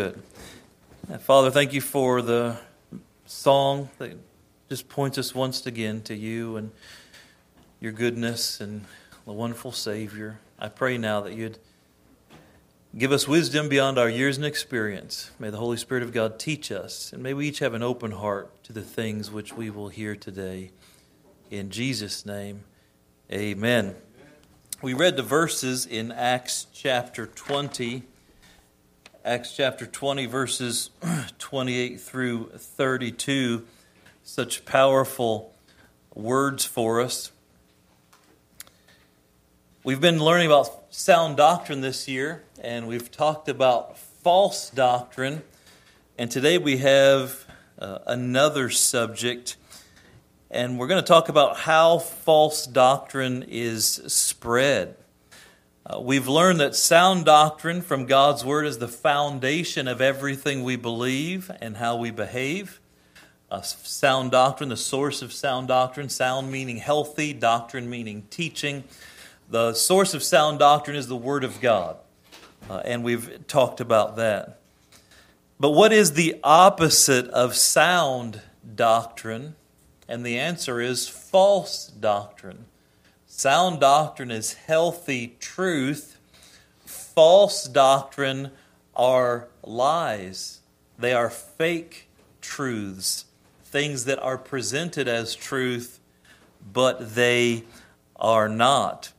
Good. Uh, Father, thank you for the song that just points us once again to you and your goodness and the wonderful Savior. I pray now that you'd give us wisdom beyond our years and experience. May the Holy Spirit of God teach us, and may we each have an open heart to the things which we will hear today. In Jesus' name, amen. We read the verses in Acts chapter 20 Acts chapter 20, verses 28 through 32. Such powerful words for us. We've been learning about sound doctrine this year, and we've talked about false doctrine. And today we have uh, another subject, and we're going to talk about how false doctrine is spread. Uh, we've learned that sound doctrine from God's Word is the foundation of everything we believe and how we behave. Uh, sound doctrine, the source of sound doctrine, sound meaning healthy, doctrine meaning teaching. The source of sound doctrine is the Word of God, uh, and we've talked about that. But what is the opposite of sound doctrine? And the answer is false doctrine. Sound doctrine is healthy truth. False doctrine are lies. They are fake truths, things that are presented as truth, but they are not.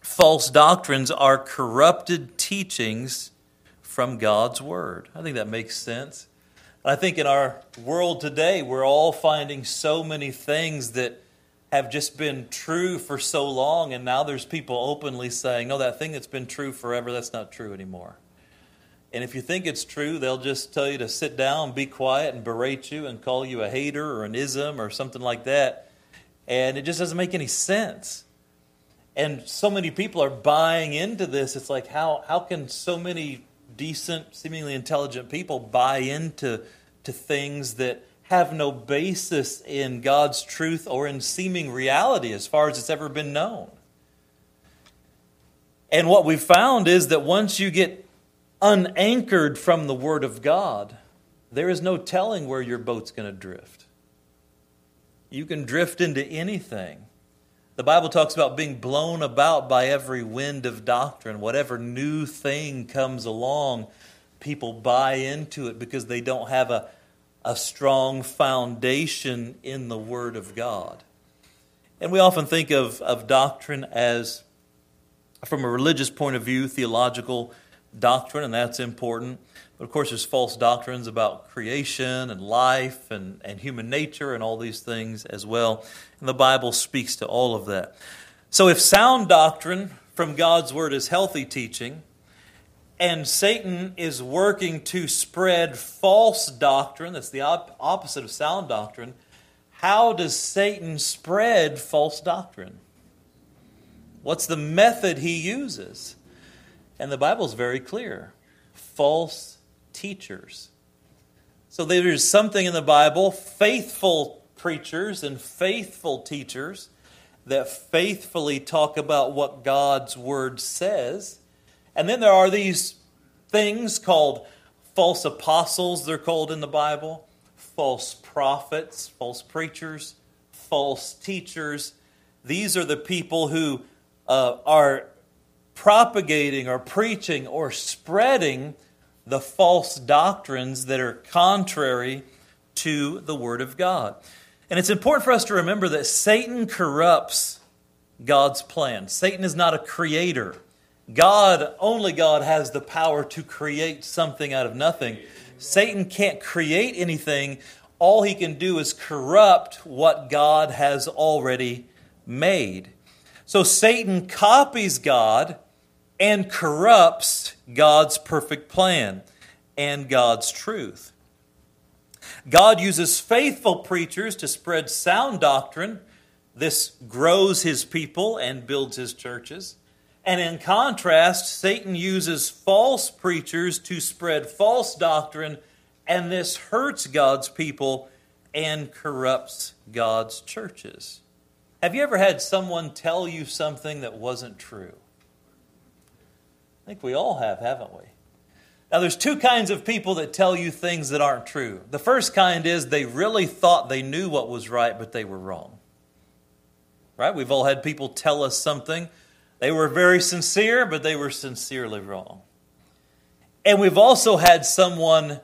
False doctrines are corrupted teachings from God's Word. I think that makes sense. I think in our world today, we're all finding so many things that have just been true for so long, and now there's people openly saying, no, that thing that's been true forever, that's not true anymore. And if you think it's true, they'll just tell you to sit down, be quiet, and berate you and call you a hater or an ism or something like that. And it just doesn't make any sense. And so many people are buying into this. It's like, how, how can so many decent, seemingly intelligent people buy into to things that have no basis in God's truth or in seeming reality as far as it's ever been known. And what we've found is that once you get unanchored from the Word of God, there is no telling where your boat's going to drift. You can drift into anything. The Bible talks about being blown about by every wind of doctrine. Whatever new thing comes along, people buy into it because they don't have a a strong foundation in the Word of God. And we often think of, of doctrine as, from a religious point of view, theological doctrine, and that's important. But of course, there's false doctrines about creation and life and, and human nature and all these things as well. And the Bible speaks to all of that. So, if sound doctrine from God's Word is healthy teaching, and Satan is working to spread false doctrine, that's the op- opposite of sound doctrine. How does Satan spread false doctrine? What's the method he uses? And the Bible is very clear false teachers. So there's something in the Bible, faithful preachers and faithful teachers that faithfully talk about what God's Word says and then there are these things called false apostles, they're called in the Bible, false prophets, false preachers, false teachers. These are the people who uh, are propagating or preaching or spreading the false doctrines that are contrary to the Word of God. And it's important for us to remember that Satan corrupts God's plan. Satan is not a creator. God, only God has the power to create something out of nothing. Satan can't create anything. All he can do is corrupt what God has already made. So Satan copies God and corrupts God's perfect plan and God's truth. God uses faithful preachers to spread sound doctrine. This grows his people and builds his churches. And in contrast, Satan uses false preachers to spread false doctrine, and this hurts God's people and corrupts God's churches. Have you ever had someone tell you something that wasn't true? I think we all have, haven't we? Now, there's two kinds of people that tell you things that aren't true. The first kind is they really thought they knew what was right, but they were wrong. Right? We've all had people tell us something. They were very sincere, but they were sincerely wrong. And we've also had someone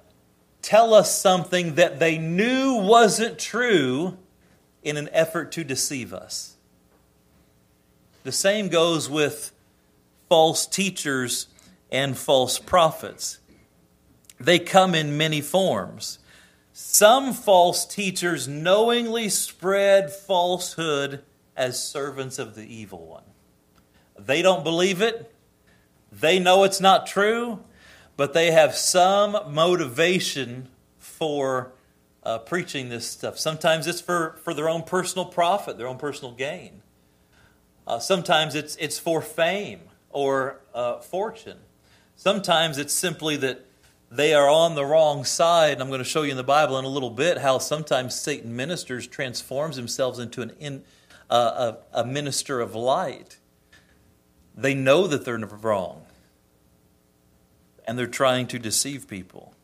tell us something that they knew wasn't true in an effort to deceive us. The same goes with false teachers and false prophets. They come in many forms. Some false teachers knowingly spread falsehood as servants of the evil one. They don't believe it, they know it's not true, but they have some motivation for uh, preaching this stuff. Sometimes it's for, for their own personal profit, their own personal gain. Uh, sometimes it's, it's for fame or uh, fortune. Sometimes it's simply that they are on the wrong side. And I'm going to show you in the Bible in a little bit how sometimes Satan ministers, transforms himself into an in, uh, a, a minister of light. They know that they're wrong, and they're trying to deceive people.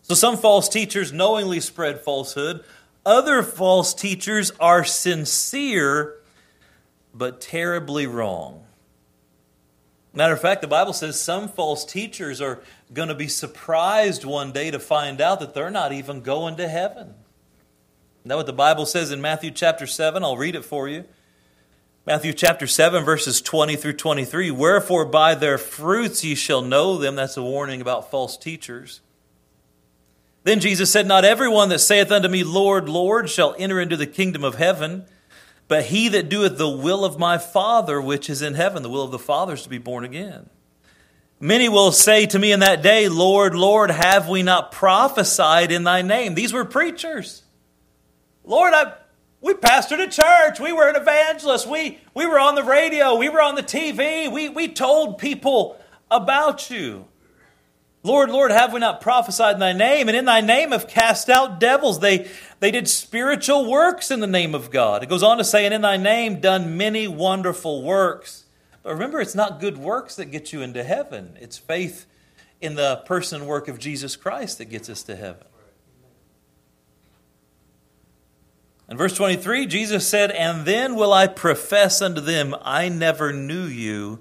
So some false teachers knowingly spread falsehood. Other false teachers are sincere but terribly wrong. Matter of fact, the Bible says some false teachers are going to be surprised one day to find out that they're not even going to heaven. Know what the Bible says in Matthew chapter 7? I'll read it for you. Matthew chapter 7, verses 20 through 23. Wherefore by their fruits ye shall know them. That's a warning about false teachers. Then Jesus said, Not everyone that saith unto me, Lord, Lord, shall enter into the kingdom of heaven but he that doeth the will of my Father which is in heaven, the will of the Father is to be born again. Many will say to me in that day, Lord, Lord, have we not prophesied in thy name? These were preachers. Lord, I, we pastored a church. We were an evangelist. We, we were on the radio. We were on the TV. We, we told people about you. Lord, Lord, have we not prophesied in thy name? And in thy name have cast out devils. They, they did spiritual works in the name of God. It goes on to say, and in thy name done many wonderful works. But remember, it's not good works that get you into heaven, it's faith in the person and work of Jesus Christ that gets us to heaven. In verse 23, Jesus said, And then will I profess unto them, I never knew you.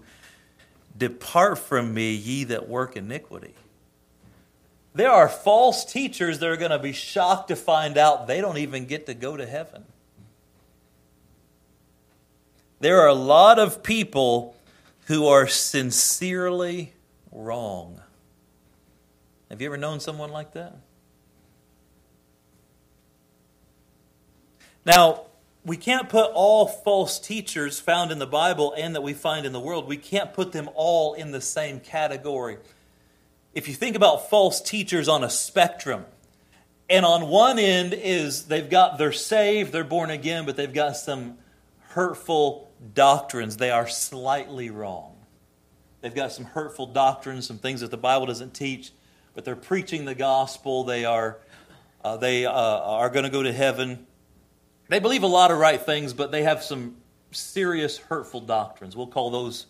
Depart from me, ye that work iniquity. There are false teachers that are going to be shocked to find out they don't even get to go to heaven. There are a lot of people who are sincerely wrong. Have you ever known someone like that? Now, we can't put all false teachers found in the Bible and that we find in the world, we can't put them all in the same category if you think about false teachers on a spectrum, and on one end is they've got, they're saved, they're born again, but they've got some hurtful doctrines. They are slightly wrong. They've got some hurtful doctrines, some things that the Bible doesn't teach, but they're preaching the gospel. They are, uh, they uh, are going to go to heaven. They believe a lot of right things, but they have some serious hurtful doctrines. We'll call those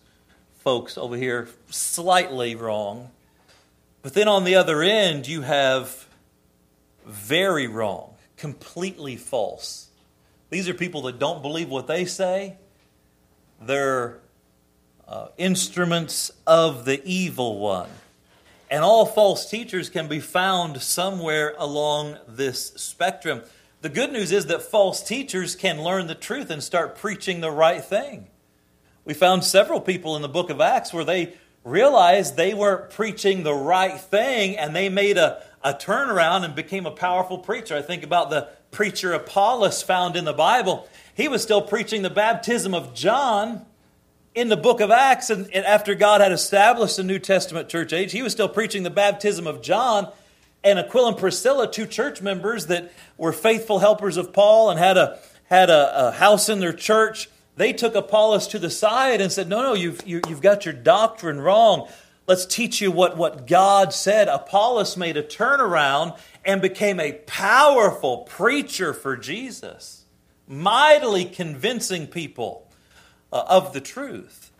folks over here slightly wrong. But then on the other end, you have very wrong, completely false. These are people that don't believe what they say. They're uh, instruments of the evil one. And all false teachers can be found somewhere along this spectrum. The good news is that false teachers can learn the truth and start preaching the right thing. We found several people in the book of Acts where they realized they weren't preaching the right thing and they made a, a turnaround and became a powerful preacher. I think about the preacher Apollos found in the Bible. He was still preaching the baptism of John in the book of Acts, and, and after God had established the New Testament church age, he was still preaching the baptism of John. And Aquila and Priscilla, two church members that were faithful helpers of Paul and had a had a, a house in their church they took Apollos to the side and said, No, no, you've, you, have you have got your doctrine wrong. Let's teach you what, what God said. Apollos made a turnaround and became a powerful preacher for Jesus, mightily convincing people uh, of the truth.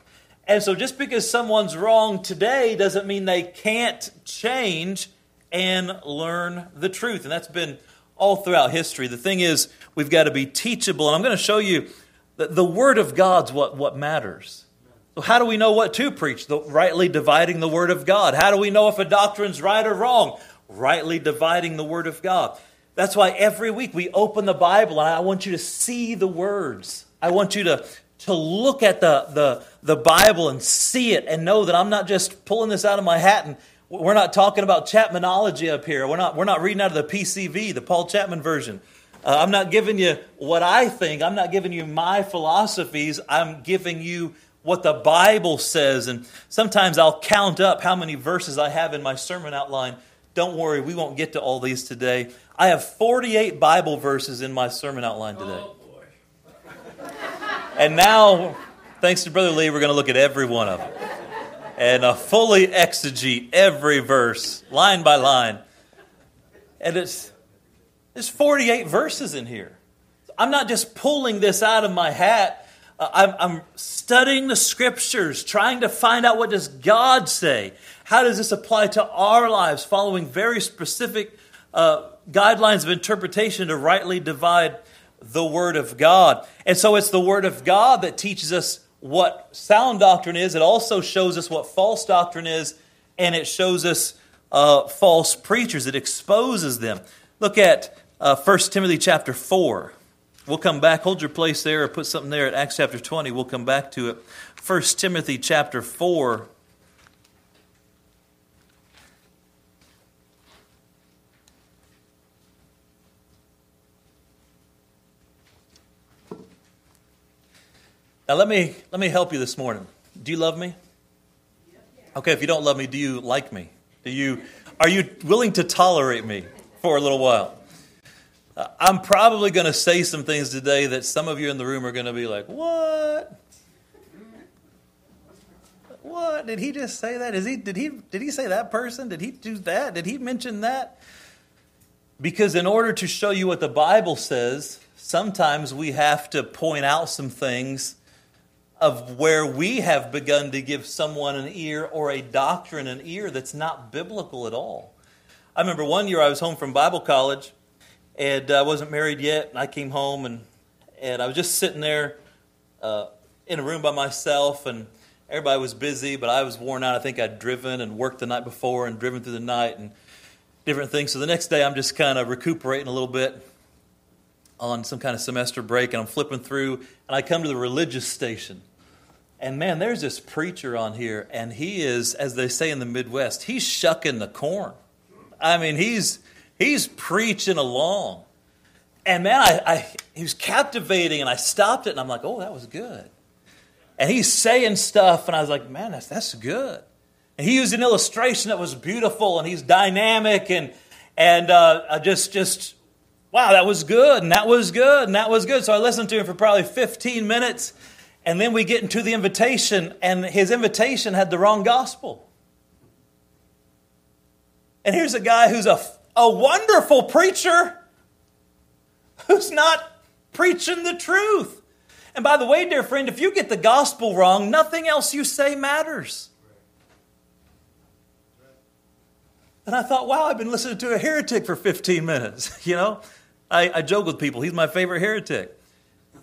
And so just because someone's wrong today doesn't mean they can't change and learn the truth. And that's been all throughout history. The thing is, we've got to be teachable. And I'm going to show you that the Word of God's what, what matters. So, how do we know what to preach? The, rightly dividing the Word of God. How do we know if a doctrine's right or wrong? Rightly dividing the Word of God. That's why every week we open the Bible and I want you to see the words. I want you to, to look at the, the, the Bible and see it and know that I'm not just pulling this out of my hat and we're not talking about Chapmanology up here. We're not, we're not reading out of the PCV, the Paul Chapman version. Uh, I'm not giving you what I think. I'm not giving you my philosophies. I'm giving you what the Bible says. And sometimes I'll count up how many verses I have in my sermon outline. Don't worry, we won't get to all these today. I have 48 Bible verses in my sermon outline today. Oh, and now, thanks to Brother Lee, we're going to look at every one of them and uh, fully exegete every verse, line by line. And it's there's 48 verses in here. I'm not just pulling this out of my hat. Uh, I'm, I'm studying the scriptures, trying to find out what does God say. How does this apply to our lives, following very specific uh, guidelines of interpretation to rightly divide the Word of God. And so it's the Word of God that teaches us what sound doctrine is. It also shows us what false doctrine is, and it shows us uh, false preachers. It exposes them. Look at uh, 1 Timothy chapter 4. We'll come back. Hold your place there or put something there at Acts chapter 20. We'll come back to it. 1 Timothy chapter 4. Now let me let me help you this morning. Do you love me? Okay, if you don't love me, do you like me? Do you are you willing to tolerate me for a little while? Uh, I'm probably going to say some things today that some of you in the room are going to be like, "What? What did he just say that? Is he did he did he say that person? Did he do that? Did he mention that?" Because in order to show you what the Bible says, sometimes we have to point out some things of where we have begun to give someone an ear or a doctrine an ear that's not biblical at all. I remember one year I was home from Bible college and I wasn't married yet, and I came home and, and I was just sitting there uh, in a room by myself, and everybody was busy, but I was worn out. I think I'd driven and worked the night before and driven through the night and different things. So the next day I'm just kind of recuperating a little bit on some kind of semester break, and I'm flipping through, and I come to the religious station. And man, there's this preacher on here, and he is, as they say in the Midwest, he's shucking the corn. I mean, he's he's preaching along. And man, I, I he was captivating, and I stopped it, and I'm like, oh, that was good. And he's saying stuff, and I was like, man, that's that's good. And he used an illustration that was beautiful, and he's dynamic, and and uh, I just just wow, that was good, and that was good, and that was good. So I listened to him for probably 15 minutes and then we get into the invitation, and his invitation had the wrong gospel. And here's a guy who's a, a wonderful preacher who's not preaching the truth. And by the way, dear friend, if you get the gospel wrong, nothing else you say matters. And I thought, wow, I've been listening to a heretic for 15 minutes. You know, I, I joke with people, he's my favorite heretic.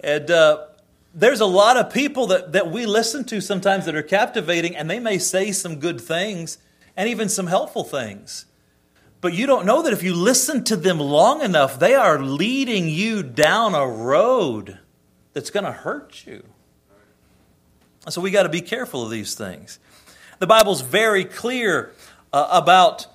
And uh, there's a lot of people that, that we listen to sometimes that are captivating, and they may say some good things and even some helpful things. But you don't know that if you listen to them long enough, they are leading you down a road that's going to hurt you. So we got to be careful of these things. The Bible's very clear uh, about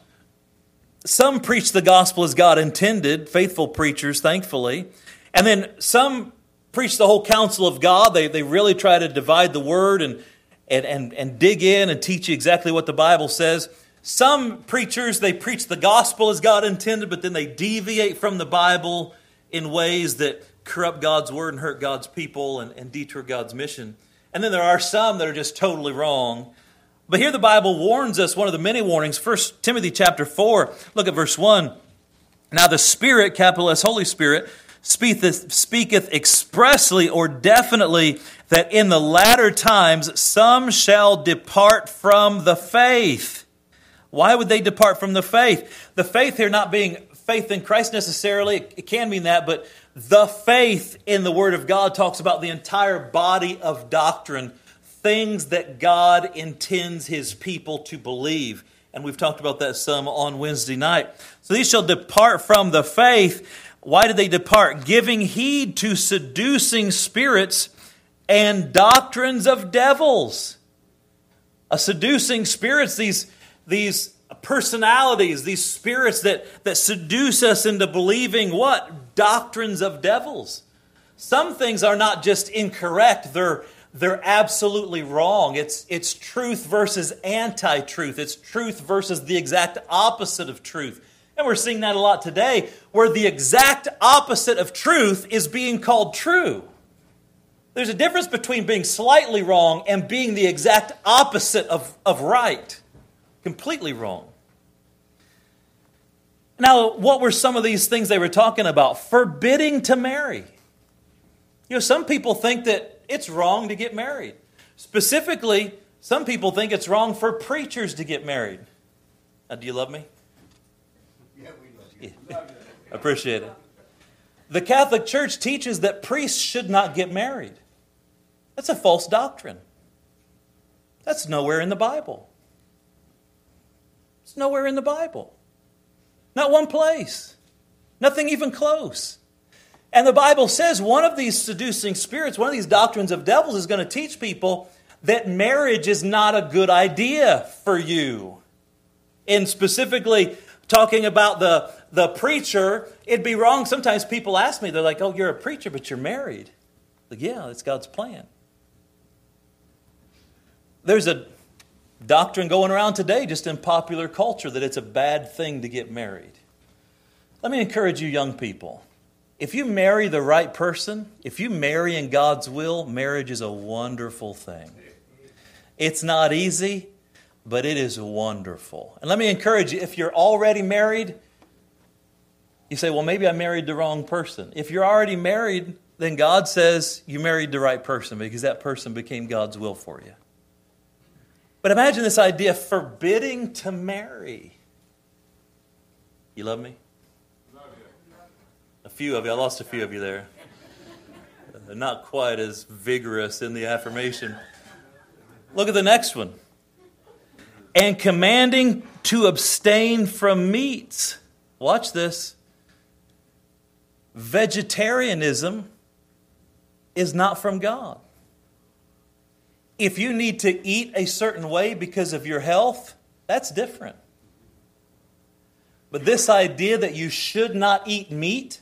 some preach the gospel as God intended, faithful preachers, thankfully. And then some preach the whole counsel of God. They, they really try to divide the word and, and, and, and dig in and teach you exactly what the Bible says. Some preachers, they preach the gospel as God intended, but then they deviate from the Bible in ways that corrupt God's word and hurt God's people and, and detour God's mission. And then there are some that are just totally wrong. But here the Bible warns us, one of the many warnings, 1 Timothy chapter 4, look at verse 1. Now the Spirit, capital S, Holy Spirit, speaketh, speaketh expressly or definitely that in the latter times some shall depart from the faith. Why would they depart from the faith? The faith here not being faith in Christ necessarily, it can mean that, but the faith in the Word of God talks about the entire body of doctrine, things that God intends His people to believe. And we've talked about that some on Wednesday night. So these shall depart from the faith. Why did they depart? Giving heed to seducing spirits and doctrines of devils. A seducing spirits, these, these personalities, these spirits that, that seduce us into believing what? Doctrines of devils. Some things are not just incorrect, they're, they're absolutely wrong. It's, it's truth versus anti truth, it's truth versus the exact opposite of truth. And we're seeing that a lot today, where the exact opposite of truth is being called true. There's a difference between being slightly wrong and being the exact opposite of, of right. Completely wrong. Now, what were some of these things they were talking about? Forbidding to marry. You know, some people think that it's wrong to get married. Specifically, some people think it's wrong for preachers to get married. Now, do you love me? Yeah, we love you. Yeah. Appreciate it. The Catholic Church teaches that priests should not get married. That's a false doctrine. That's nowhere in the Bible. It's nowhere in the Bible. Not one place. Nothing even close. And the Bible says one of these seducing spirits, one of these doctrines of devils, is going to teach people that marriage is not a good idea for you. And specifically, talking about the, the preacher, it'd be wrong. Sometimes people ask me, they're like, oh, you're a preacher, but you're married. Like, yeah, it's God's plan. There's a doctrine going around today, just in popular culture, that it's a bad thing to get married. Let me encourage you, young people. If you marry the right person, if you marry in God's will, marriage is a wonderful thing. It's not easy, but it is wonderful. And let me encourage you if you're already married, you say, well, maybe I married the wrong person. If you're already married, then God says you married the right person because that person became God's will for you. But imagine this idea forbidding to marry. You love me? Few of you. I lost a few of you there. Uh, not quite as vigorous in the affirmation. Look at the next one. And commanding to abstain from meats. Watch this. Vegetarianism is not from God. If you need to eat a certain way because of your health, that's different. But this idea that you should not eat meat,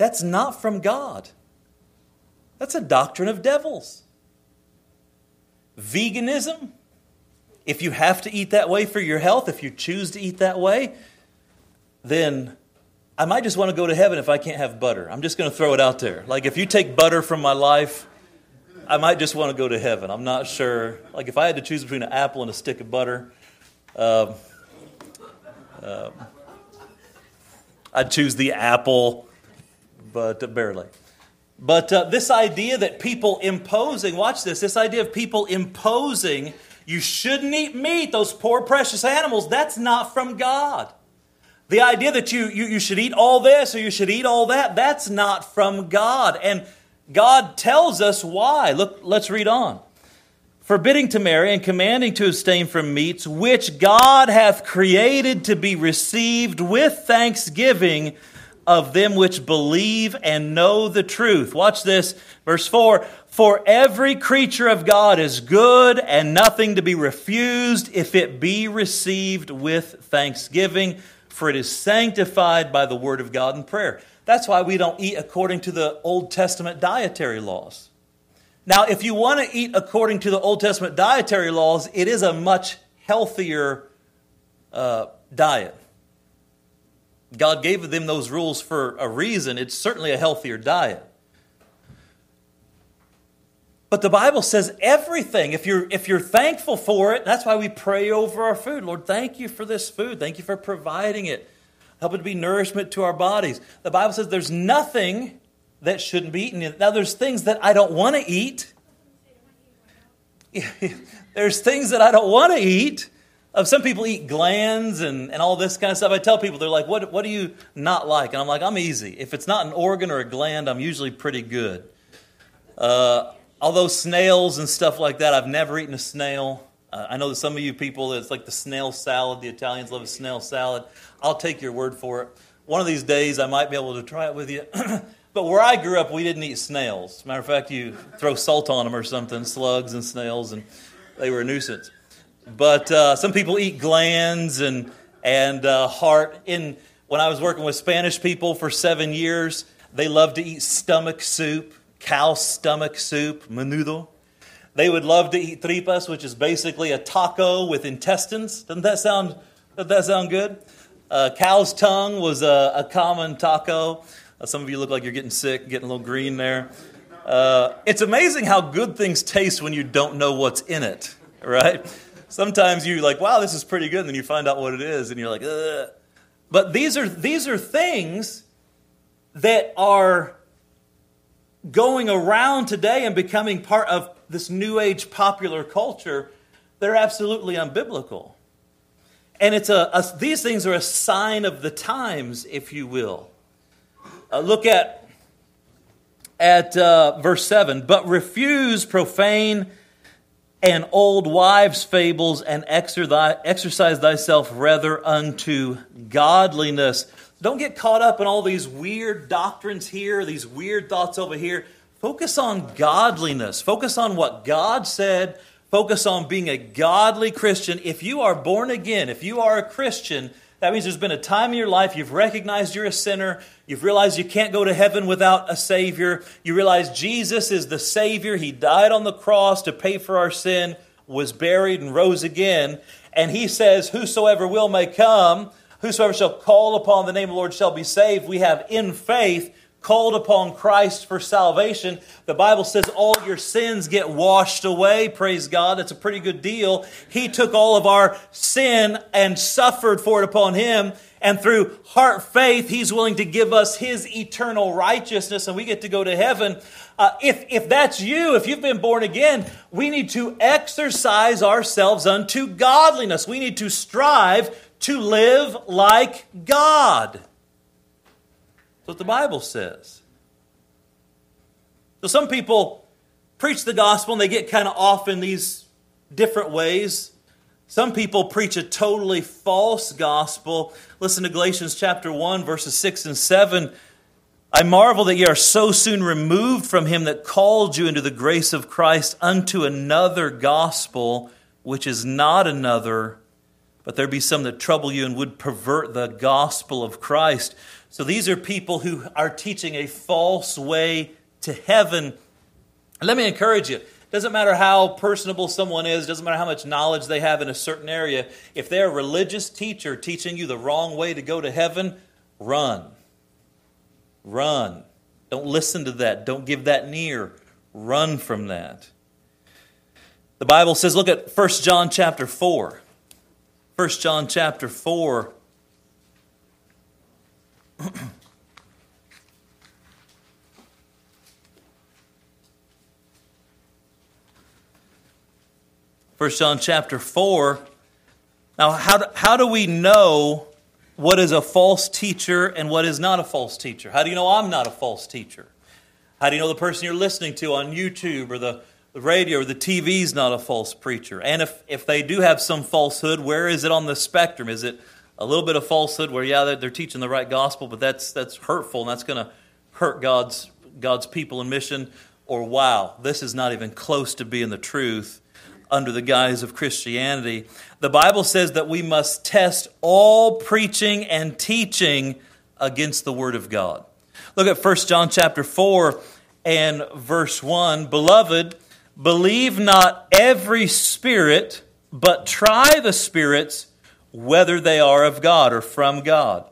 that's not from God. That's a doctrine of devils. Veganism, if you have to eat that way for your health, if you choose to eat that way, then I might just want to go to heaven if I can't have butter. I'm just going to throw it out there. Like if you take butter from my life, I might just want to go to heaven. I'm not sure. Like if I had to choose between an apple and a stick of butter, um, um, I'd choose the apple, but barely. But uh, this idea that people imposing, watch this, this idea of people imposing, you shouldn't eat meat, those poor precious animals, that's not from God. The idea that you, you, you should eat all this or you should eat all that, that's not from God. And God tells us why. Look, let's read on. Forbidding to marry and commanding to abstain from meats which God hath created to be received with thanksgiving of them which believe and know the truth. Watch this, verse 4 For every creature of God is good and nothing to be refused if it be received with thanksgiving, for it is sanctified by the word of God and prayer. That's why we don't eat according to the Old Testament dietary laws. Now, if you want to eat according to the Old Testament dietary laws, it is a much healthier uh, diet. God gave them those rules for a reason. It's certainly a healthier diet. But the Bible says everything. If you're, if you're thankful for it, that's why we pray over our food. Lord, thank you for this food. Thank you for providing it. help it to be nourishment to our bodies. The Bible says there's nothing that shouldn't be eaten. Now, there's things that I don't want to eat. there's things that I don't want to eat. Uh, some people eat glands and, and all this kind of stuff. I tell people, they're like, what, what do you not like? And I'm like, I'm easy. If it's not an organ or a gland, I'm usually pretty good. Uh, although snails and stuff like that, I've never eaten a snail. Uh, I know that some of you people, it's like the snail salad. The Italians love a snail salad. I'll take your word for it. One of these days, I might be able to try it with you. but where I grew up, we didn't eat snails. Matter of fact, you throw salt on them or something, slugs and snails, and they were a nuisance. But uh, some people eat glands and and uh, heart. In when I was working with Spanish people for seven years, they loved to eat stomach soup, cow stomach soup, menudo. They would love to eat tripas, which is basically a taco with intestines. Doesn't that sound? Doesn't that sound good? Uh, cow's tongue was a, a common taco. Uh, some of you look like you're getting sick, getting a little green there. Uh, it's amazing how good things taste when you don't know what's in it, right? Sometimes you're like, wow, this is pretty good, and then you find out what it is, and you're like, Ugh. But these are, these are things that are going around today and becoming part of this new age popular culture, they're absolutely unbiblical. And it's a, a, these things are a sign of the times, if you will. Uh, look at, at uh, verse 7 but refuse profane and old wives' fables and exercise thyself rather unto godliness. Don't get caught up in all these weird doctrines here, these weird thoughts over here. Focus on godliness. Focus on what God said. Focus on being a godly Christian. If you are born again, if you are a Christian, that means there's been a time in your life you've recognized you're a sinner. You've realized you can't go to heaven without a Savior. You realize Jesus is the Savior. He died on the cross to pay for our sin, was buried, and rose again. And He says, Whosoever will may come, whosoever shall call upon the name of the Lord shall be saved. We have in faith called upon Christ for salvation, the Bible says all your sins get washed away. Praise God. That's a pretty good deal. He took all of our sin and suffered for it upon Him. And through heart faith, He's willing to give us His eternal righteousness and we get to go to heaven. Uh, if, if that's you, if you've been born again, we need to exercise ourselves unto godliness. We need to strive to live like God what the Bible says. So some people preach the gospel and they get kind of off in these different ways. Some people preach a totally false gospel. Listen to Galatians chapter 1, verses 6 and 7. I marvel that ye are so soon removed from him that called you into the grace of Christ unto another gospel, which is not another, but there be some that trouble you and would pervert the gospel of Christ. So these are people who are teaching a false way to heaven. Let me encourage you. Doesn't matter how personable someone is, doesn't matter how much knowledge they have in a certain area. If they're a religious teacher teaching you the wrong way to go to heaven, run. Run. Don't listen to that. Don't give that near. Run from that. The Bible says, look at 1 John chapter 4. 1 John chapter 4 First John chapter 4. Now, how do, how do we know what is a false teacher and what is not a false teacher? How do you know I'm not a false teacher? How do you know the person you're listening to on YouTube or the, the radio or the TV is not a false preacher? And if, if they do have some falsehood, where is it on the spectrum? Is it a little bit of falsehood where yeah they're, they're teaching the right gospel but that's that's hurtful and that's going to hurt god's god's people and mission. Or wow this is not even close to being the truth under the guise of christianity. The bible says that we must test all preaching and teaching against the word of god. Look at 1 john chapter 4 and verse 1 beloved believe not every spirit but try the spirits whether they are of God or from God,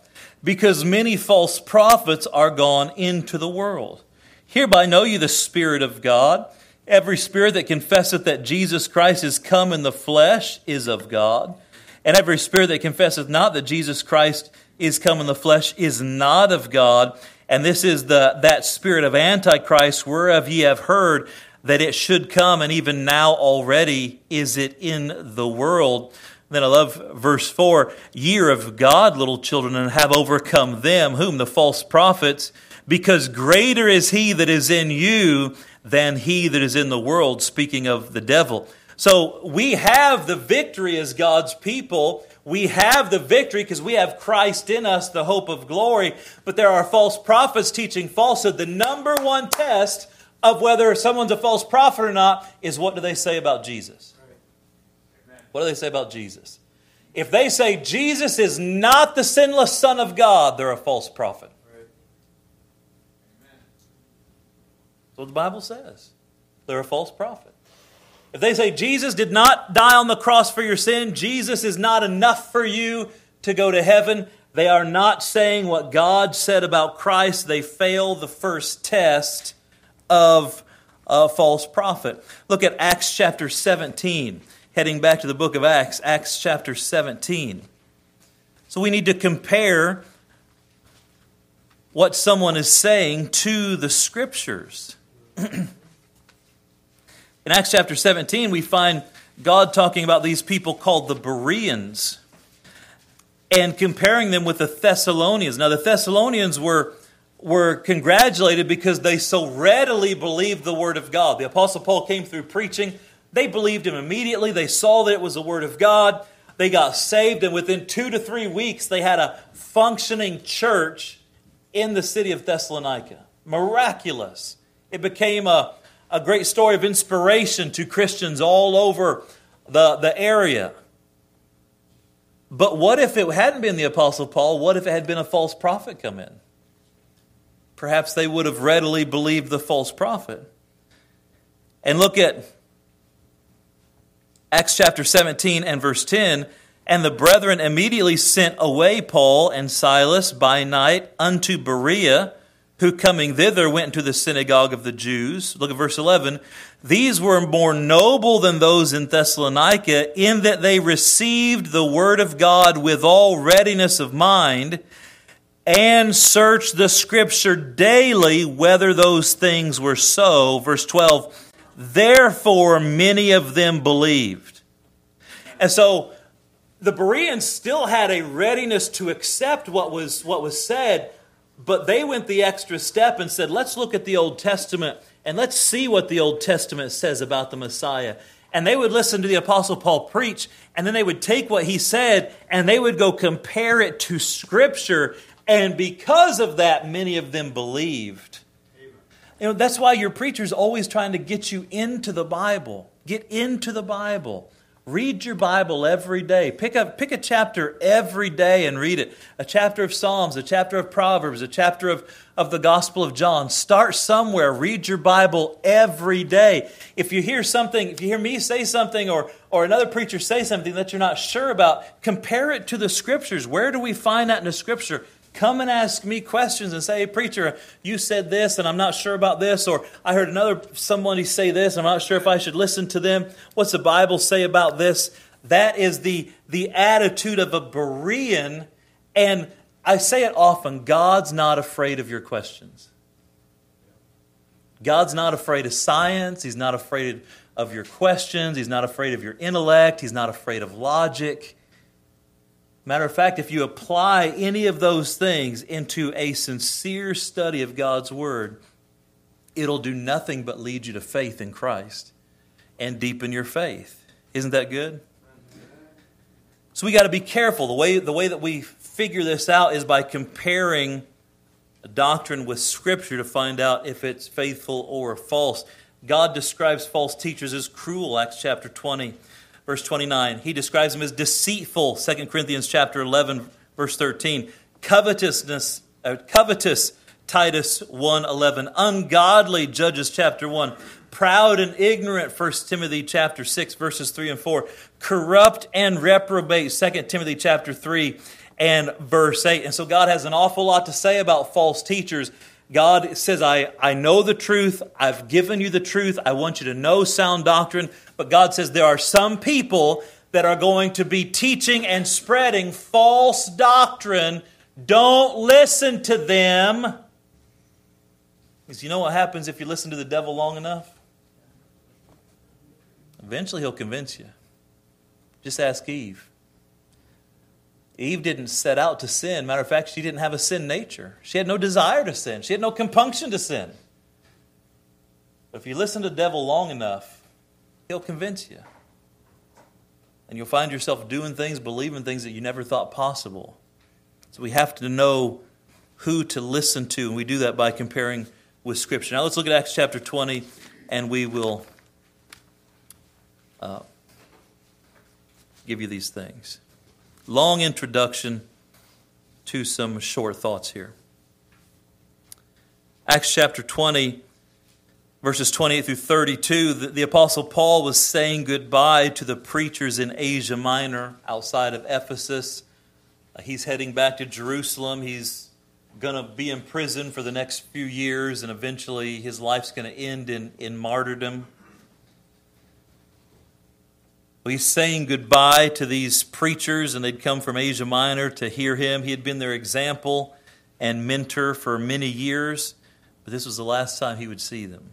because many false prophets are gone into the world. Hereby know you the Spirit of God. Every spirit that confesseth that Jesus Christ is come in the flesh is of God. And every spirit that confesseth not that Jesus Christ is come in the flesh is not of God. And this is the, that spirit of Antichrist, whereof ye have heard that it should come, and even now already is it in the world. Then I love verse 4 Year of God, little children, and have overcome them, whom the false prophets, because greater is he that is in you than he that is in the world, speaking of the devil. So we have the victory as God's people. We have the victory because we have Christ in us, the hope of glory. But there are false prophets teaching falsehood. The number one test of whether someone's a false prophet or not is what do they say about Jesus? What do they say about Jesus? If they say Jesus is not the sinless Son of God, they're a false prophet. That's what the Bible says. They're a false prophet. If they say Jesus did not die on the cross for your sin, Jesus is not enough for you to go to heaven, they are not saying what God said about Christ. They fail the first test of a false prophet. Look at Acts chapter 17, heading back to the book of Acts, Acts chapter 17. So we need to compare what someone is saying to the scriptures. In Acts chapter 17, we find God talking about these people called the Bereans and comparing them with the Thessalonians. Now, the Thessalonians were, were congratulated because they so readily believed the Word of God. The Apostle Paul came through preaching, they believed him immediately. They saw that it was the Word of God. They got saved, and within two to three weeks, they had a functioning church in the city of Thessalonica. Miraculous. It became a, a great story of inspiration to Christians all over the, the area. But what if it hadn't been the Apostle Paul? What if it had been a false prophet come in? Perhaps they would have readily believed the false prophet. And look at Acts chapter 17 and verse 10. And the brethren immediately sent away Paul and Silas by night unto Berea who coming thither went into the synagogue of the Jews. Look at verse 11. These were more noble than those in Thessalonica in that they received the word of God with all readiness of mind and searched the scripture daily whether those things were so. Verse 12. Therefore, many of them believed. And so the Bereans still had a readiness to accept what was, what was said but they went the extra step and said, let's look at the Old Testament and let's see what the Old Testament says about the Messiah. And they would listen to the Apostle Paul preach, and then they would take what he said and they would go compare it to Scripture. And because of that, many of them believed. You know, that's why your preacher's always trying to get you into the Bible. Get into the Bible. Read your Bible every day. Pick a, pick a chapter every day and read it. A chapter of Psalms, a chapter of Proverbs, a chapter of, of the Gospel of John. Start somewhere. Read your Bible every day. If you hear something, if you hear me say something or, or another preacher say something that you're not sure about, compare it to the Scriptures. Where do we find that in the Scripture? Come and ask me questions and say, hey, preacher, you said this and I'm not sure about this, or I heard another somebody say this, I'm not sure if I should listen to them. What's the Bible say about this? That is the, the attitude of a Berean, and I say it often God's not afraid of your questions. God's not afraid of science. He's not afraid of your questions. He's not afraid of your intellect. He's not afraid of logic. Matter of fact, if you apply any of those things into a sincere study of God's Word, it'll do nothing but lead you to faith in Christ and deepen your faith. Isn't that good? So we got to be careful. The way, the way that we figure this out is by comparing a doctrine with Scripture to find out if it's faithful or false. God describes false teachers as cruel, Acts chapter 20 verse 29. He describes them as deceitful, 2 Corinthians chapter 11, verse 13. Covetousness, uh, covetous, Titus 1, 11. Ungodly, Judges chapter 1. Proud and ignorant, 1 Timothy chapter 6, verses 3 and 4. Corrupt and reprobate, 2 Timothy chapter 3 and verse 8. And so God has an awful lot to say about false teachers. God says, I, I know the truth. I've given you the truth. I want you to know sound doctrine. But God says there are some people that are going to be teaching and spreading false doctrine Don't listen to them. Because you know what happens if you listen to the devil long enough? Eventually he'll convince you. Just ask Eve. Eve didn't set out to sin. Matter of fact, she didn't have a sin nature. She had no desire to sin. She had no compunction to sin. But if you listen to the devil long enough, he'll convince you. And you'll find yourself doing things, believing things that you never thought possible. So we have to know who to listen to, and we do that by comparing with Scripture. Now let's look at Acts chapter 20, and we will uh, give you these things. Long introduction to some short thoughts here. Acts chapter 20, verses 28 through 32, the, the, Apostle Paul was saying goodbye to the preachers in Asia Minor outside of Ephesus. Uh, he's heading back to Jerusalem. He's going to be in prison for the next few years, and eventually his life's going to end in, in martyrdom. He's saying goodbye to these preachers, and they'd come from Asia Minor to hear him. He had been their example and mentor for many years, but this was the last time he would see them.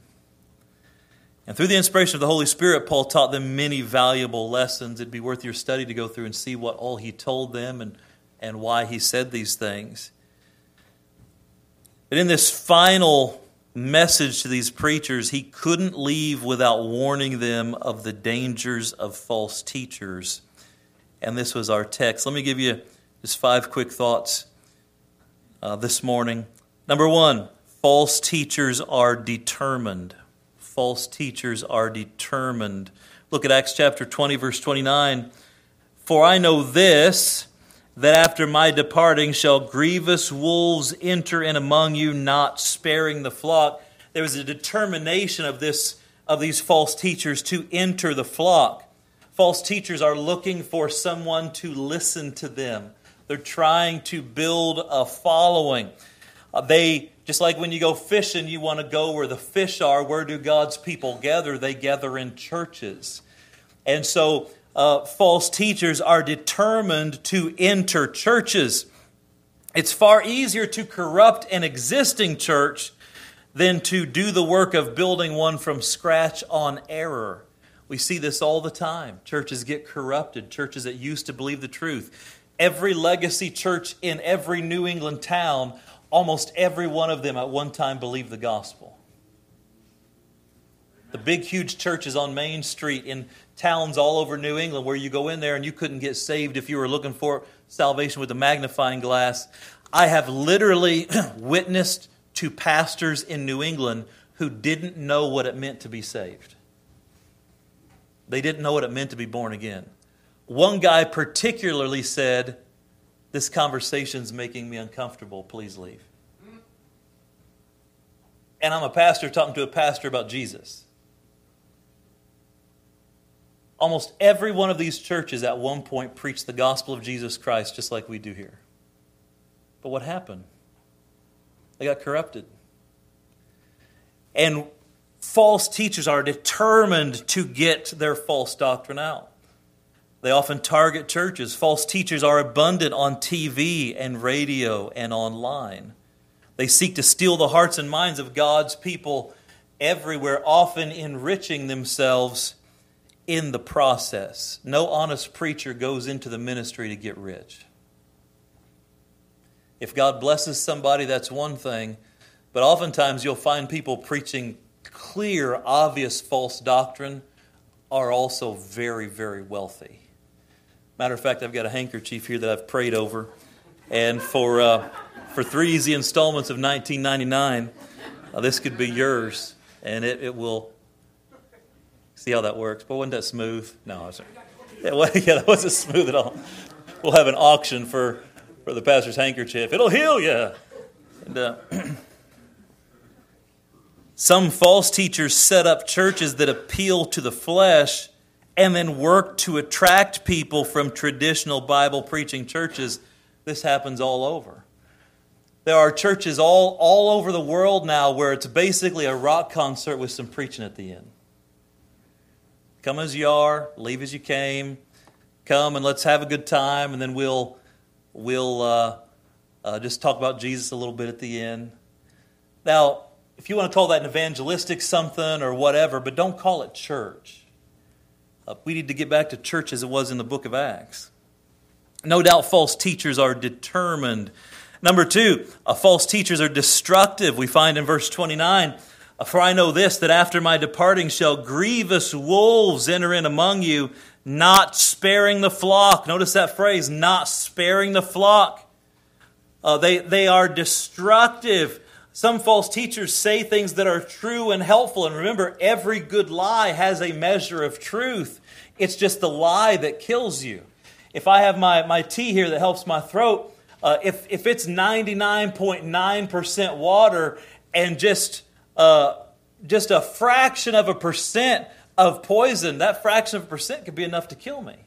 And through the inspiration of the Holy Spirit, Paul taught them many valuable lessons. It'd be worth your study to go through and see what all he told them and, and why he said these things. But in this final message to these preachers, he couldn't leave without warning them of the dangers of false teachers. And this was our text. Let me give you just five quick thoughts uh, this morning. Number one, false teachers are determined. False teachers are determined. Look at Acts chapter 20, verse 29. For I know this that after my departing shall grievous wolves enter in among you, not sparing the flock. There was a determination of this of these false teachers to enter the flock. False teachers are looking for someone to listen to them. They're trying to build a following. Uh, they just like when you go fishing, you want to go where the fish are. Where do God's people gather? They gather in churches. And so uh, false teachers are determined to enter churches. It's far easier to corrupt an existing church than to do the work of building one from scratch on error. We see this all the time. Churches get corrupted, churches that used to believe the truth. Every legacy church in every New England town, almost every one of them at one time believed the gospel. The big, huge churches on Main Street in towns all over New England where you go in there and you couldn't get saved if you were looking for salvation with a magnifying glass. I have literally witnessed to pastors in New England who didn't know what it meant to be saved. They didn't know what it meant to be born again. One guy particularly said, This conversation's making me uncomfortable. Please leave. And I'm a pastor talking to a pastor about Jesus. Almost every one of these churches at one point preached the gospel of Jesus Christ just like we do here. But what happened? They got corrupted. And false teachers are determined to get their false doctrine out. They often target churches. False teachers are abundant on TV and radio and online. They seek to steal the hearts and minds of God's people everywhere, often enriching themselves in the process. No honest preacher goes into the ministry to get rich. If God blesses somebody, that's one thing, but oftentimes you'll find people preaching clear, obvious false doctrine are also very, very wealthy. Matter of fact, I've got a handkerchief here that I've prayed over, and for uh, for three easy installments of 1999, uh, this could be yours, and it, it will See how that works? But wasn't that smooth? No, sorry. Yeah, well, yeah, that wasn't smooth at all. We'll have an auction for, for the pastor's handkerchief. It'll heal you. And, uh, some false teachers set up churches that appeal to the flesh and then work to attract people from traditional Bible preaching churches. This happens all over. There are churches all, all over the world now where it's basically a rock concert with some preaching at the end. Come as you are, leave as you came. Come and let's have a good time, and then we'll we'll uh, uh, just talk about Jesus a little bit at the end. Now, if you want to call that an evangelistic something or whatever, but don't call it church. Uh, we need to get back to church as it was in the book of Acts. No doubt false teachers are determined. Number two, uh, false teachers are destructive. We find in verse 29 uh, For I know this, that after my departing shall grievous wolves enter in among you, not sparing the flock. Notice that phrase, not sparing the flock. Uh, they, they are destructive. Some false teachers say things that are true and helpful. And remember, every good lie has a measure of truth. It's just the lie that kills you. If I have my, my tea here that helps my throat, uh, if, if it's 99.9% water and just, uh, just a fraction of a percent of poison, that fraction of a percent could be enough to kill me.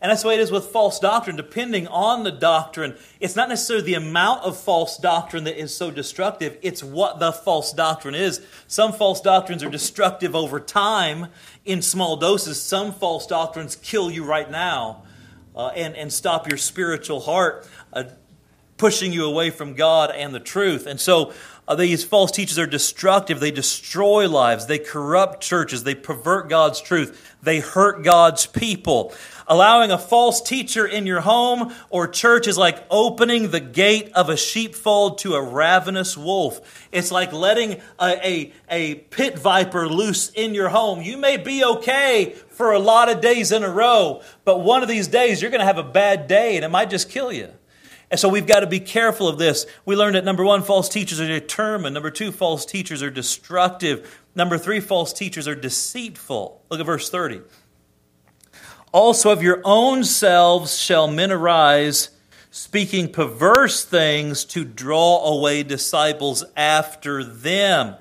And that's the way it is with false doctrine. Depending on the doctrine, it's not necessarily the amount of false doctrine that is so destructive, it's what the false doctrine is. Some false doctrines are destructive over time in small doses, some false doctrines kill you right now uh, and, and stop your spiritual heart, uh, pushing you away from God and the truth. And so, uh, these false teachers are destructive. They destroy lives. They corrupt churches. They pervert God's truth. They hurt God's people. Allowing a false teacher in your home or church is like opening the gate of a sheepfold to a ravenous wolf. It's like letting a, a, a pit viper loose in your home. You may be okay for a lot of days in a row, but one of these days you're going to have a bad day and it might just kill you. And so we've got to be careful of this. We learned that number one, false teachers are determined. Number two, false teachers are destructive. Number three, false teachers are deceitful. Look at verse 30. Also of your own selves shall men arise, speaking perverse things to draw away disciples after them.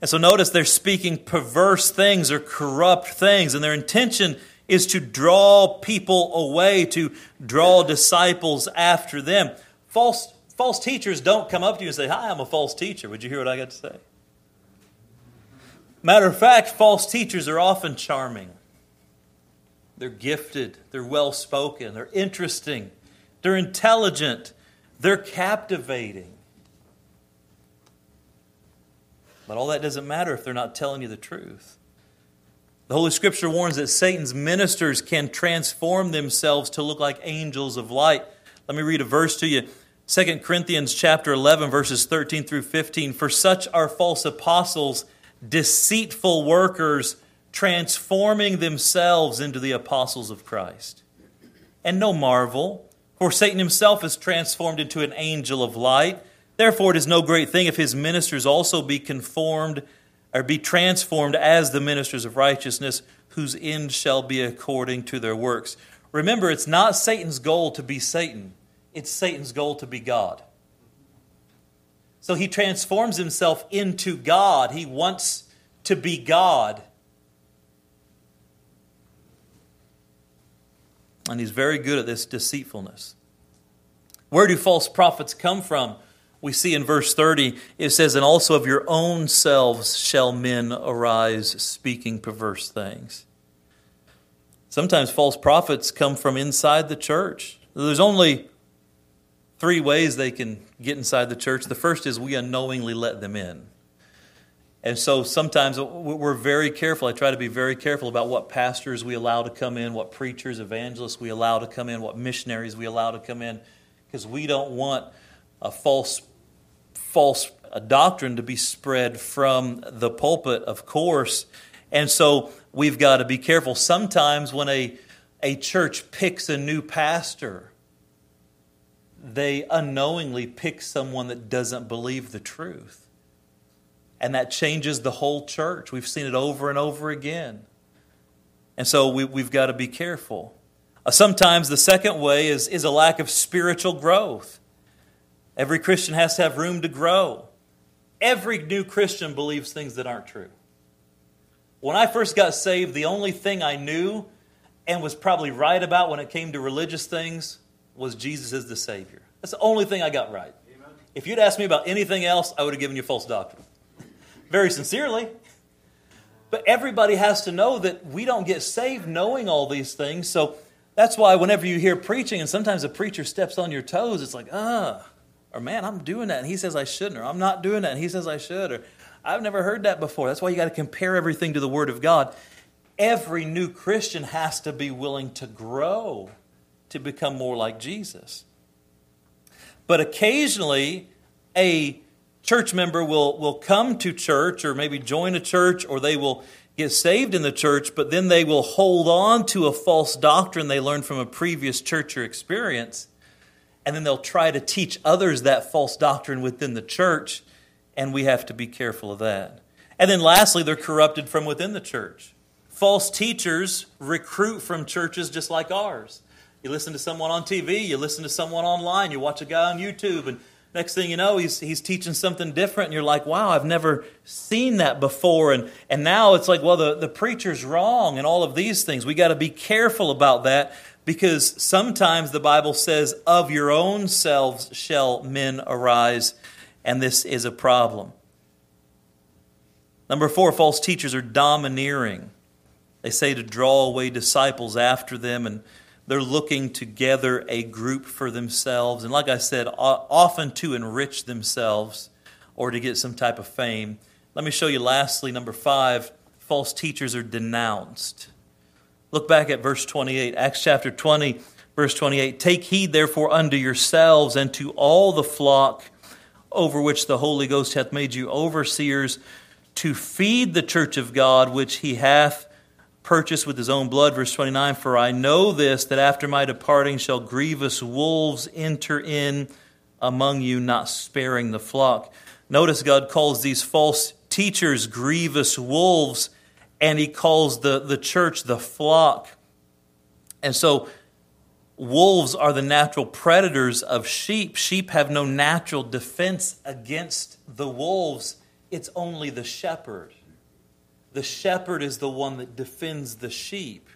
And so notice they're speaking perverse things or corrupt things, and their intention is to draw people away, to draw disciples after them. False, false teachers don't come up to you and say, Hi, I'm a false teacher. Would you hear what I got to say? Matter of fact, false teachers are often charming. They're gifted, they're well spoken, they're interesting, they're intelligent, they're captivating. But all that doesn't matter if they're not telling you the truth. The Holy Scripture warns that Satan's ministers can transform themselves to look like angels of light. Let me read a verse to you. 2 Corinthians chapter 11 verses 13 through 15 for such are false apostles deceitful workers transforming themselves into the apostles of Christ. And no marvel for Satan himself is transformed into an angel of light therefore it is no great thing if his ministers also be conformed or be transformed as the ministers of righteousness, whose end shall be according to their works. Remember, it's not Satan's goal to be Satan, it's Satan's goal to be God. So he transforms himself into God. He wants to be God. And he's very good at this deceitfulness. Where do false prophets come from? we see in verse 30, it says, And also of your own selves shall men arise speaking perverse things. Sometimes false prophets come from inside the church. There's only three ways they can get inside the church. The first is we unknowingly let them in. And so sometimes we're very careful. I try to be very careful about what pastors we allow to come in, what preachers, evangelists we allow to come in, what missionaries we allow to come in, because we don't want a false false doctrine to be spread from the pulpit, of course. And so we've got to be careful. Sometimes when a, a church picks a new pastor, they unknowingly pick someone that doesn't believe the truth. And that changes the whole church. We've seen it over and over again. And so we, we've got to be careful. Uh, sometimes the second way is, is a lack of spiritual growth. Every Christian has to have room to grow. Every new Christian believes things that aren't true. When I first got saved, the only thing I knew and was probably right about when it came to religious things was Jesus is the Savior. That's the only thing I got right. Amen. If you'd asked me about anything else, I would have given you false doctrine. Very sincerely. But everybody has to know that we don't get saved knowing all these things. So that's why whenever you hear preaching, and sometimes a preacher steps on your toes, it's like, ah, Or, man, I'm doing that and he says I shouldn't. Or, I'm not doing that and he says I should. Or, I've never heard that before. That's why you got to compare everything to the Word of God. Every new Christian has to be willing to grow to become more like Jesus. But occasionally, a church member will, will come to church or maybe join a church or they will get saved in the church, but then they will hold on to a false doctrine they learned from a previous church or experience. And then they'll try to teach others that false doctrine within the church, and we have to be careful of that. And then lastly, they're corrupted from within the church. False teachers recruit from churches just like ours. You listen to someone on TV, you listen to someone online, you watch a guy on YouTube, and next thing you know, he's, he's teaching something different, and you're like, wow, I've never seen that before. And, and now it's like, well, the, the preacher's wrong, and all of these things. We got to be careful about that because sometimes the Bible says, of your own selves shall men arise, and this is a problem. Number four, false teachers are domineering. They say to draw away disciples after them and they're looking to gather a group for themselves. And like I said, often to enrich themselves or to get some type of fame. Let me show you lastly, number five, false teachers are denounced. Look back at verse 28, Acts chapter 20, verse 28. Take heed therefore unto yourselves and to all the flock over which the Holy Ghost hath made you overseers to feed the church of God which he hath purchased with his own blood. Verse 29 For I know this, that after my departing shall grievous wolves enter in among you, not sparing the flock. Notice God calls these false teachers grievous wolves, and he calls the, the church the flock. And so, wolves are the natural predators of sheep. Sheep have no natural defense against the wolves, it's only the shepherd. The shepherd is the one that defends the sheep.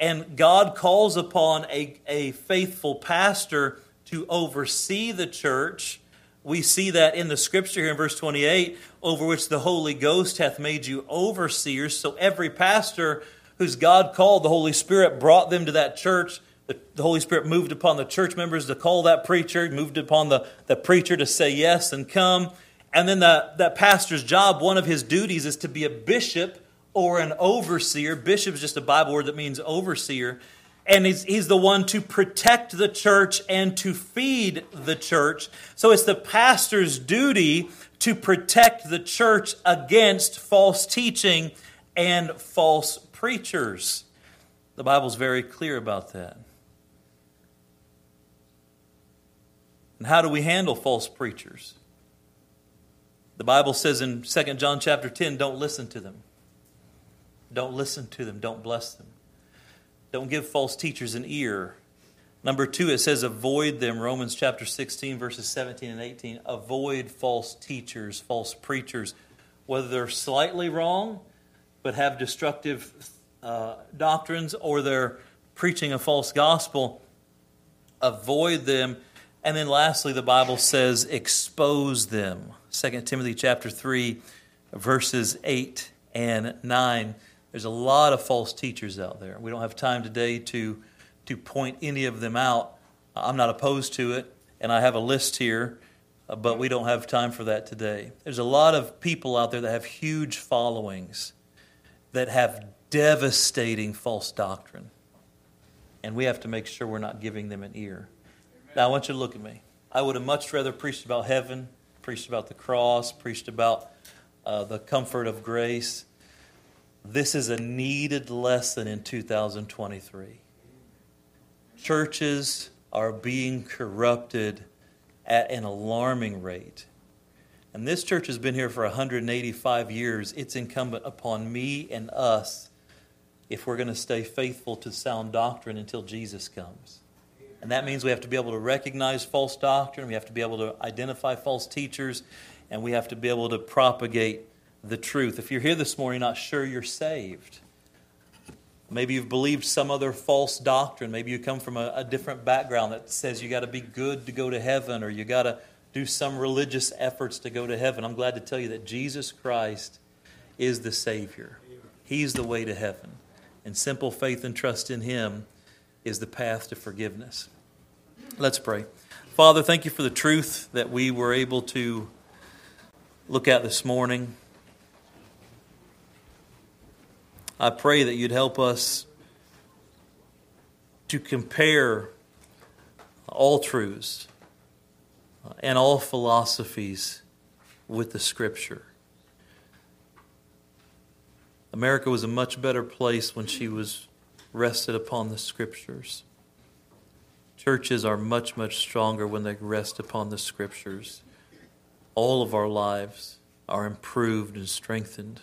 And God calls upon a, a faithful pastor to oversee the church. We see that in the scripture here in verse 28 over which the Holy Ghost hath made you overseers. So every pastor whose God called, the Holy Spirit brought them to that church. The, the Holy Spirit moved upon the church members to call that preacher, moved upon the, the preacher to say yes and come. And then the, that pastor's job, one of his duties is to be a bishop or an overseer. Bishop is just a Bible word that means overseer. And he's, he's the one to protect the church and to feed the church. So it's the pastor's duty to protect the church against false teaching and false preachers. The Bible's very clear about that. And how do we handle false preachers? The Bible says in 2 John chapter 10, don't listen to them. Don't listen to them. Don't bless them. Don't give false teachers an ear. Number two, it says avoid them. Romans chapter 16, verses 17 and 18. Avoid false teachers, false preachers, whether they're slightly wrong but have destructive uh, doctrines or they're preaching a false gospel. Avoid them. And then lastly, the Bible says expose them. 2 Timothy chapter 3, verses 8 and 9. There's a lot of false teachers out there. We don't have time today to, to point any of them out. I'm not opposed to it, and I have a list here, uh, but we don't have time for that today. There's a lot of people out there that have huge followings that have devastating false doctrine, and we have to make sure we're not giving them an ear. Now, I want you to look at me. I would have much rather preached about heaven preached about the cross, preached about uh, the comfort of grace. This is a needed lesson in 2023. Churches are being corrupted at an alarming rate. And this church has been here for 185 years. It's incumbent upon me and us if we're going to stay faithful to sound doctrine until Jesus comes. And that means we have to be able to recognize false doctrine, we have to be able to identify false teachers, and we have to be able to propagate the truth. If you're here this morning not sure you're saved, maybe you've believed some other false doctrine, maybe you come from a, a different background that says you got to be good to go to heaven or you got to do some religious efforts to go to heaven. I'm glad to tell you that Jesus Christ is the Savior. He's the way to heaven. And simple faith and trust in Him is the path to forgiveness. Let's pray. Father, thank you for the truth that we were able to look at this morning. I pray that you'd help us to compare all truths and all philosophies with the Scripture. America was a much better place when she was rested upon the Scriptures. Churches are much, much stronger when they rest upon the Scriptures. All of our lives are improved and strengthened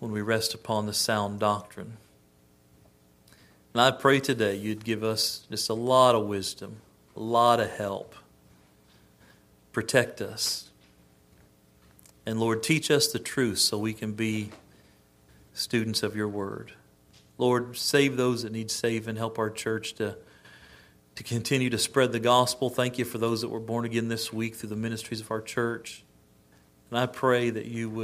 when we rest upon the sound doctrine. And I pray today you'd give us just a lot of wisdom, a lot of help. Protect us. And Lord, teach us the truth so we can be students of your word. Lord, save those that need saving. Help our church to to continue to spread the gospel. Thank you for those that were born again this week through the ministries of our church. And I pray that you would.